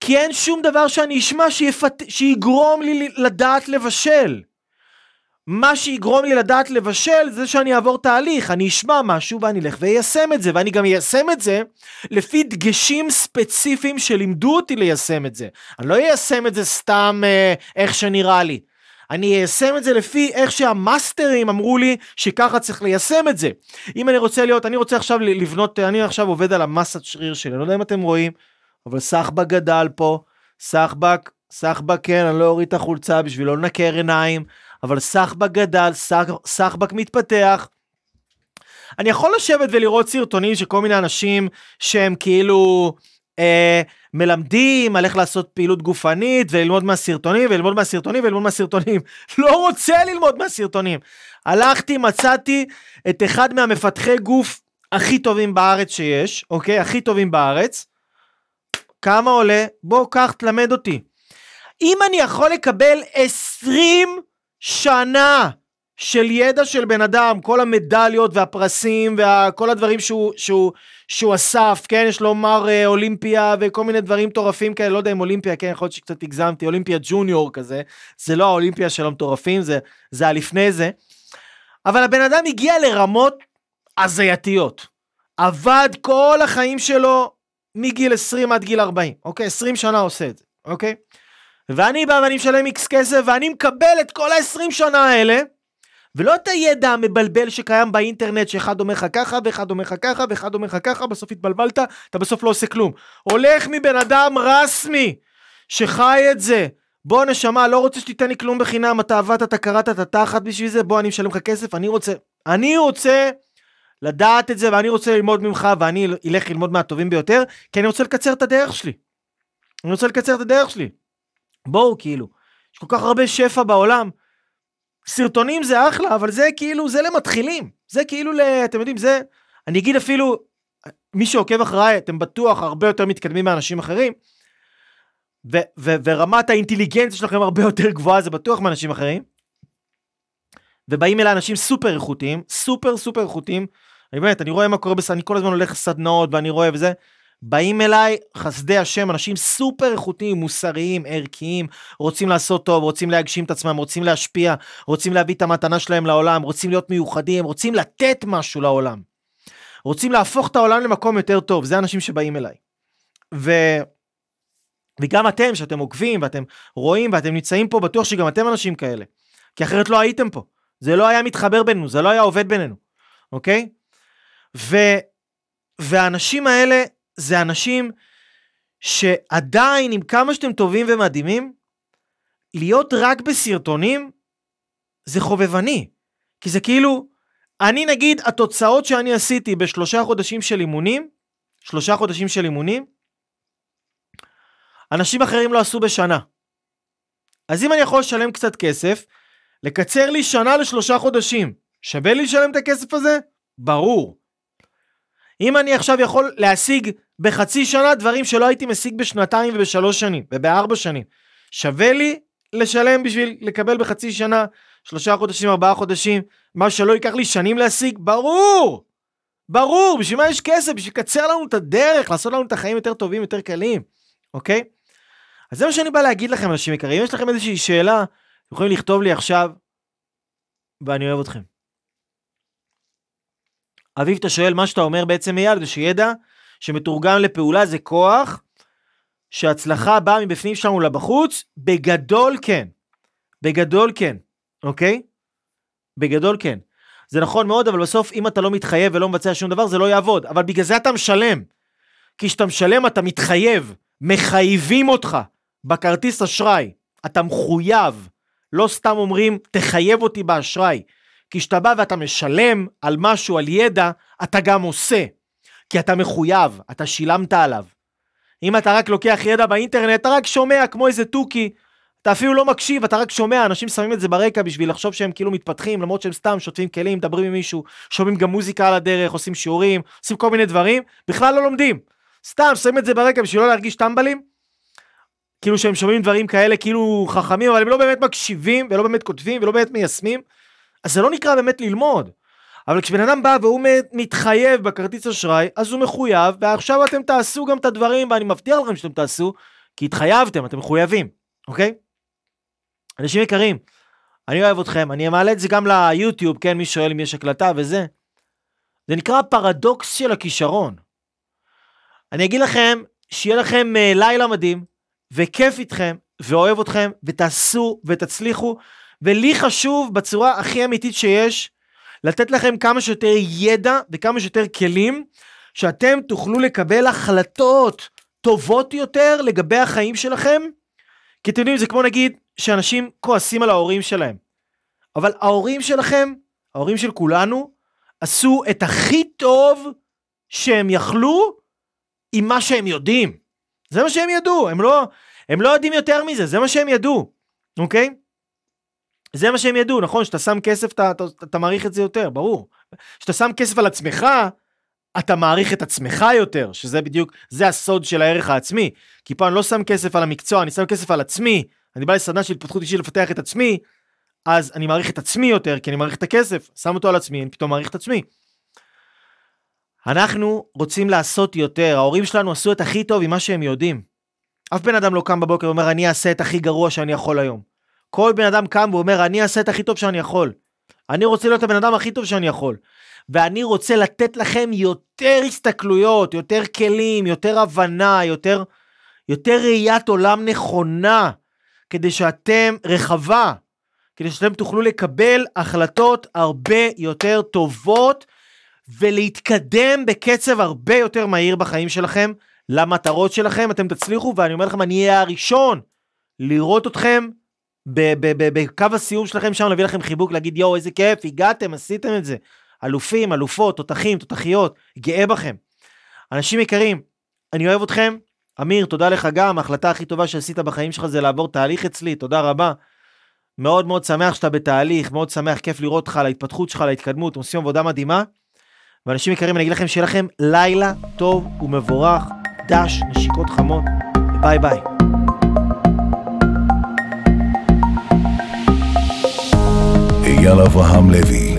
כי אין שום דבר שאני אשמע שיפת... שיגרום לי לדעת לבשל. מה שיגרום לי לדעת לבשל זה שאני אעבור תהליך, אני אשמע משהו ואני אלך ואיישם את זה, ואני גם איישם את זה לפי דגשים ספציפיים שלימדו אותי ליישם את זה. אני לא איישם את זה סתם אה, איך שנראה לי. אני איישם את זה לפי איך שהמאסטרים אמרו לי שככה צריך ליישם את זה. אם אני רוצה להיות, אני רוצה עכשיו לבנות, אני עכשיו עובד על המסת שריר שלי, אני לא יודע אם אתם רואים, אבל סחבק גדל פה, סחבק, סחבק כן, אני לא אוריד את החולצה בשביל לא לנקר עיניים, אבל סחבק גדל, סח- סחבק מתפתח. אני יכול לשבת ולראות סרטונים של כל מיני אנשים שהם כאילו אה, מלמדים על איך לעשות פעילות גופנית וללמוד מהסרטונים וללמוד מהסרטונים וללמוד מהסרטונים. לא רוצה ללמוד מהסרטונים. הלכתי, מצאתי את אחד מהמפתחי גוף הכי טובים בארץ שיש, אוקיי? הכי טובים בארץ. כמה עולה? בוא, קח, תלמד אותי. אם אני יכול לקבל 20 שנה של ידע של בן אדם, כל המדליות והפרסים וכל הדברים שהוא, שהוא, שהוא אסף, כן, יש לו מר אה, אולימפיה וכל מיני דברים מטורפים כאלה, לא יודע אם אולימפיה, כן, יכול להיות שקצת הגזמתי, אולימפיה ג'וניור כזה, זה לא האולימפיה של המטורפים, זה, זה הלפני זה, אבל הבן אדם הגיע לרמות הזייתיות, עבד כל החיים שלו מגיל 20 עד גיל 40, אוקיי? 20 שנה עושה את זה, אוקיי? ואני בא ואני משלם איקס כסף ואני מקבל את כל ה-20 שנה האלה, ולא את הידע המבלבל שקיים באינטרנט שאחד אומר לך ככה ואחד אומר לך ככה ואחד אומר לך ככה, בסוף התבלבלת, אתה בסוף לא עושה כלום. הולך מבן אדם רסמי שחי את זה. בוא נשמה, לא רוצה שתיתן לי כלום בחינם, אתה עבדת, אתה קראת, אתה תחת בשביל זה, בוא אני משלם לך כסף, אני רוצה, אני רוצה לדעת את זה ואני רוצה ללמוד ממך ואני אלך ללמוד מהטובים ביותר, כי אני רוצה לקצר את הדרך שלי. אני רוצה לקצר את הדרך שלי. בואו כאילו, יש כל כך הרבה שפע בעולם. סרטונים זה אחלה, אבל זה כאילו, זה למתחילים. זה כאילו, אתם יודעים, זה, אני אגיד אפילו, מי שעוקב אחריי, אתם בטוח הרבה יותר מתקדמים מאנשים אחרים, ו- ו- ורמת האינטליגנציה שלכם הרבה יותר גבוהה, זה בטוח מאנשים אחרים. ובאים אליי אנשים סופר איכותיים, סופר סופר איכותיים. אני באמת, אני רואה מה קורה בסדנאות, אני כל הזמן הולך לסדנאות ואני רואה וזה. באים אליי חסדי השם, אנשים סופר איכותיים, מוסריים, ערכיים, רוצים לעשות טוב, רוצים להגשים את עצמם, רוצים להשפיע, רוצים להביא את המתנה שלהם לעולם, רוצים להיות מיוחדים, רוצים לתת משהו לעולם. רוצים להפוך את העולם למקום יותר טוב, זה האנשים שבאים אליי. ו... וגם אתם, שאתם עוקבים ואתם רואים ואתם נמצאים פה, בטוח שגם אתם אנשים כאלה. כי אחרת לא הייתם פה. זה לא היה מתחבר בינינו, זה לא היה עובד בינינו, אוקיי? ו... והאנשים האלה זה אנשים שעדיין, עם כמה שאתם טובים ומדהימים, להיות רק בסרטונים זה חובבני. כי זה כאילו, אני נגיד, התוצאות שאני עשיתי בשלושה חודשים של אימונים, שלושה חודשים של אימונים, אנשים אחרים לא עשו בשנה. אז אם אני יכול לשלם קצת כסף, לקצר לי שנה לשלושה חודשים, שווה לי לשלם את הכסף הזה? ברור. אם אני עכשיו יכול להשיג בחצי שנה דברים שלא הייתי משיג בשנתיים ובשלוש שנים ובארבע שנים, שווה לי לשלם בשביל לקבל בחצי שנה, שלושה חודשים, ארבעה חודשים, מה שלא ייקח לי שנים להשיג? ברור! ברור, בשביל מה יש כסף? בשביל לקצר לנו את הדרך, לעשות לנו את החיים יותר טובים, יותר קלים, אוקיי? אז זה מה שאני בא להגיד לכם, אנשים יקרים. אם יש לכם איזושהי שאלה, אתם יכולים לכתוב לי עכשיו, ואני אוהב אתכם. אביב, אתה שואל, מה שאתה אומר בעצם, אייל, זה שידע שמתורגם לפעולה זה כוח, שהצלחה באה מבפנים שלנו לבחוץ, בגדול כן. בגדול כן, אוקיי? בגדול כן. זה נכון מאוד, אבל בסוף אם אתה לא מתחייב ולא מבצע שום דבר, זה לא יעבוד. אבל בגלל זה אתה משלם. כי כשאתה משלם אתה מתחייב, מחייבים אותך בכרטיס אשראי. אתה מחויב. לא סתם אומרים, תחייב אותי באשראי. כי כשאתה בא ואתה משלם על משהו, על ידע, אתה גם עושה. כי אתה מחויב, אתה שילמת עליו. אם אתה רק לוקח ידע באינטרנט, אתה רק שומע כמו איזה תוכי, אתה אפילו לא מקשיב, אתה רק שומע, אנשים שמים את זה ברקע בשביל לחשוב שהם כאילו מתפתחים, למרות שהם סתם שוטפים כלים, מדברים עם מישהו, שומעים גם מוזיקה על הדרך, עושים שיעורים, עושים כל מיני דברים, בכלל לא לומדים. סתם שמים את זה ברקע בשביל לא להרגיש טמבלים. כאילו שהם שומעים דברים כאלה כאילו חכמים, אבל הם לא באמת מקשיבים, ולא באמת כותבים, ולא באמת מיישמים. אז זה לא נקרא באמת ללמוד. אבל כשבן אדם בא והוא מתחייב בכרטיס אשראי, אז הוא מחויב, ועכשיו אתם תעשו גם את הדברים, ואני מבטיח לכם שאתם תעשו, כי התחייבתם, אתם מחויבים, אוקיי? אנשים יקרים, אני אוהב אתכם, אני מעלה את זה גם ליוטיוב, כן, מי שואל אם יש הקלטה וזה. זה נקרא פרדוקס של הכישרון. אני אגיד לכם, שיהיה לכם uh, לילה מדהים, וכיף איתכם, ואוהב אתכם, ותעשו ותצליחו, ולי חשוב בצורה הכי אמיתית שיש, לתת לכם כמה שיותר ידע וכמה שיותר כלים, שאתם תוכלו לקבל החלטות טובות יותר לגבי החיים שלכם. כי אתם יודעים, זה כמו נגיד שאנשים כועסים על ההורים שלהם. אבל ההורים שלכם, ההורים של כולנו, עשו את הכי טוב שהם יכלו עם מה שהם יודעים. זה מה שהם ידעו, הם לא, הם לא יודעים יותר מזה, זה מה שהם ידעו, אוקיי? זה מה שהם ידעו, נכון? כשאתה שם כסף, אתה, אתה, אתה מעריך את זה יותר, ברור. כשאתה שם כסף על עצמך, אתה מעריך את עצמך יותר, שזה בדיוק, זה הסוד של הערך העצמי. כי פה אני לא שם כסף על המקצוע, אני שם כסף על עצמי. אני בא לסדנה של התפתחות אישית לפתח את עצמי, אז אני מעריך את עצמי יותר, כי אני מעריך את הכסף, שם אותו על עצמי, אני פתאום מעריך את עצמי. אנחנו רוצים לעשות יותר, ההורים שלנו עשו את הכי טוב עם מה שהם יודעים. אף בן אדם לא קם בבוקר ואומר, אני אעשה את הכי גרוע שאני יכול היום. כל בן אדם קם ואומר, אני אעשה את הכי טוב שאני יכול. אני רוצה להיות הבן אדם הכי טוב שאני יכול. ואני רוצה לתת לכם יותר הסתכלויות, יותר כלים, יותר הבנה, יותר, יותר ראיית עולם נכונה, כדי שאתם, רחבה, כדי שאתם תוכלו לקבל החלטות הרבה יותר טובות ולהתקדם בקצב הרבה יותר מהיר בחיים שלכם, למטרות שלכם, אתם תצליחו, ואני אומר לכם, אני אהיה הראשון לראות אתכם בקו הסיום שלכם שם, להביא לכם חיבוק, להגיד יואו, איזה כיף, הגעתם, עשיתם את זה. אלופים, אלופות, תותחים, תותחיות, גאה בכם. אנשים יקרים, אני אוהב אתכם. אמיר, תודה לך גם, ההחלטה הכי טובה שעשית בחיים שלך זה לעבור תהליך אצלי, תודה רבה. מאוד מאוד שמח שאתה בתהליך, מאוד שמח, כיף לראות אותך, על ההתפתחות שלך, על ההתקדמות, עושים עבודה מדהימה. ואנשים יקרים, אני אגיד לכם שיהיה לכם לילה טוב ומבורך, דש, נשיקות חמות, ביי ביי. אייל אברהם לוי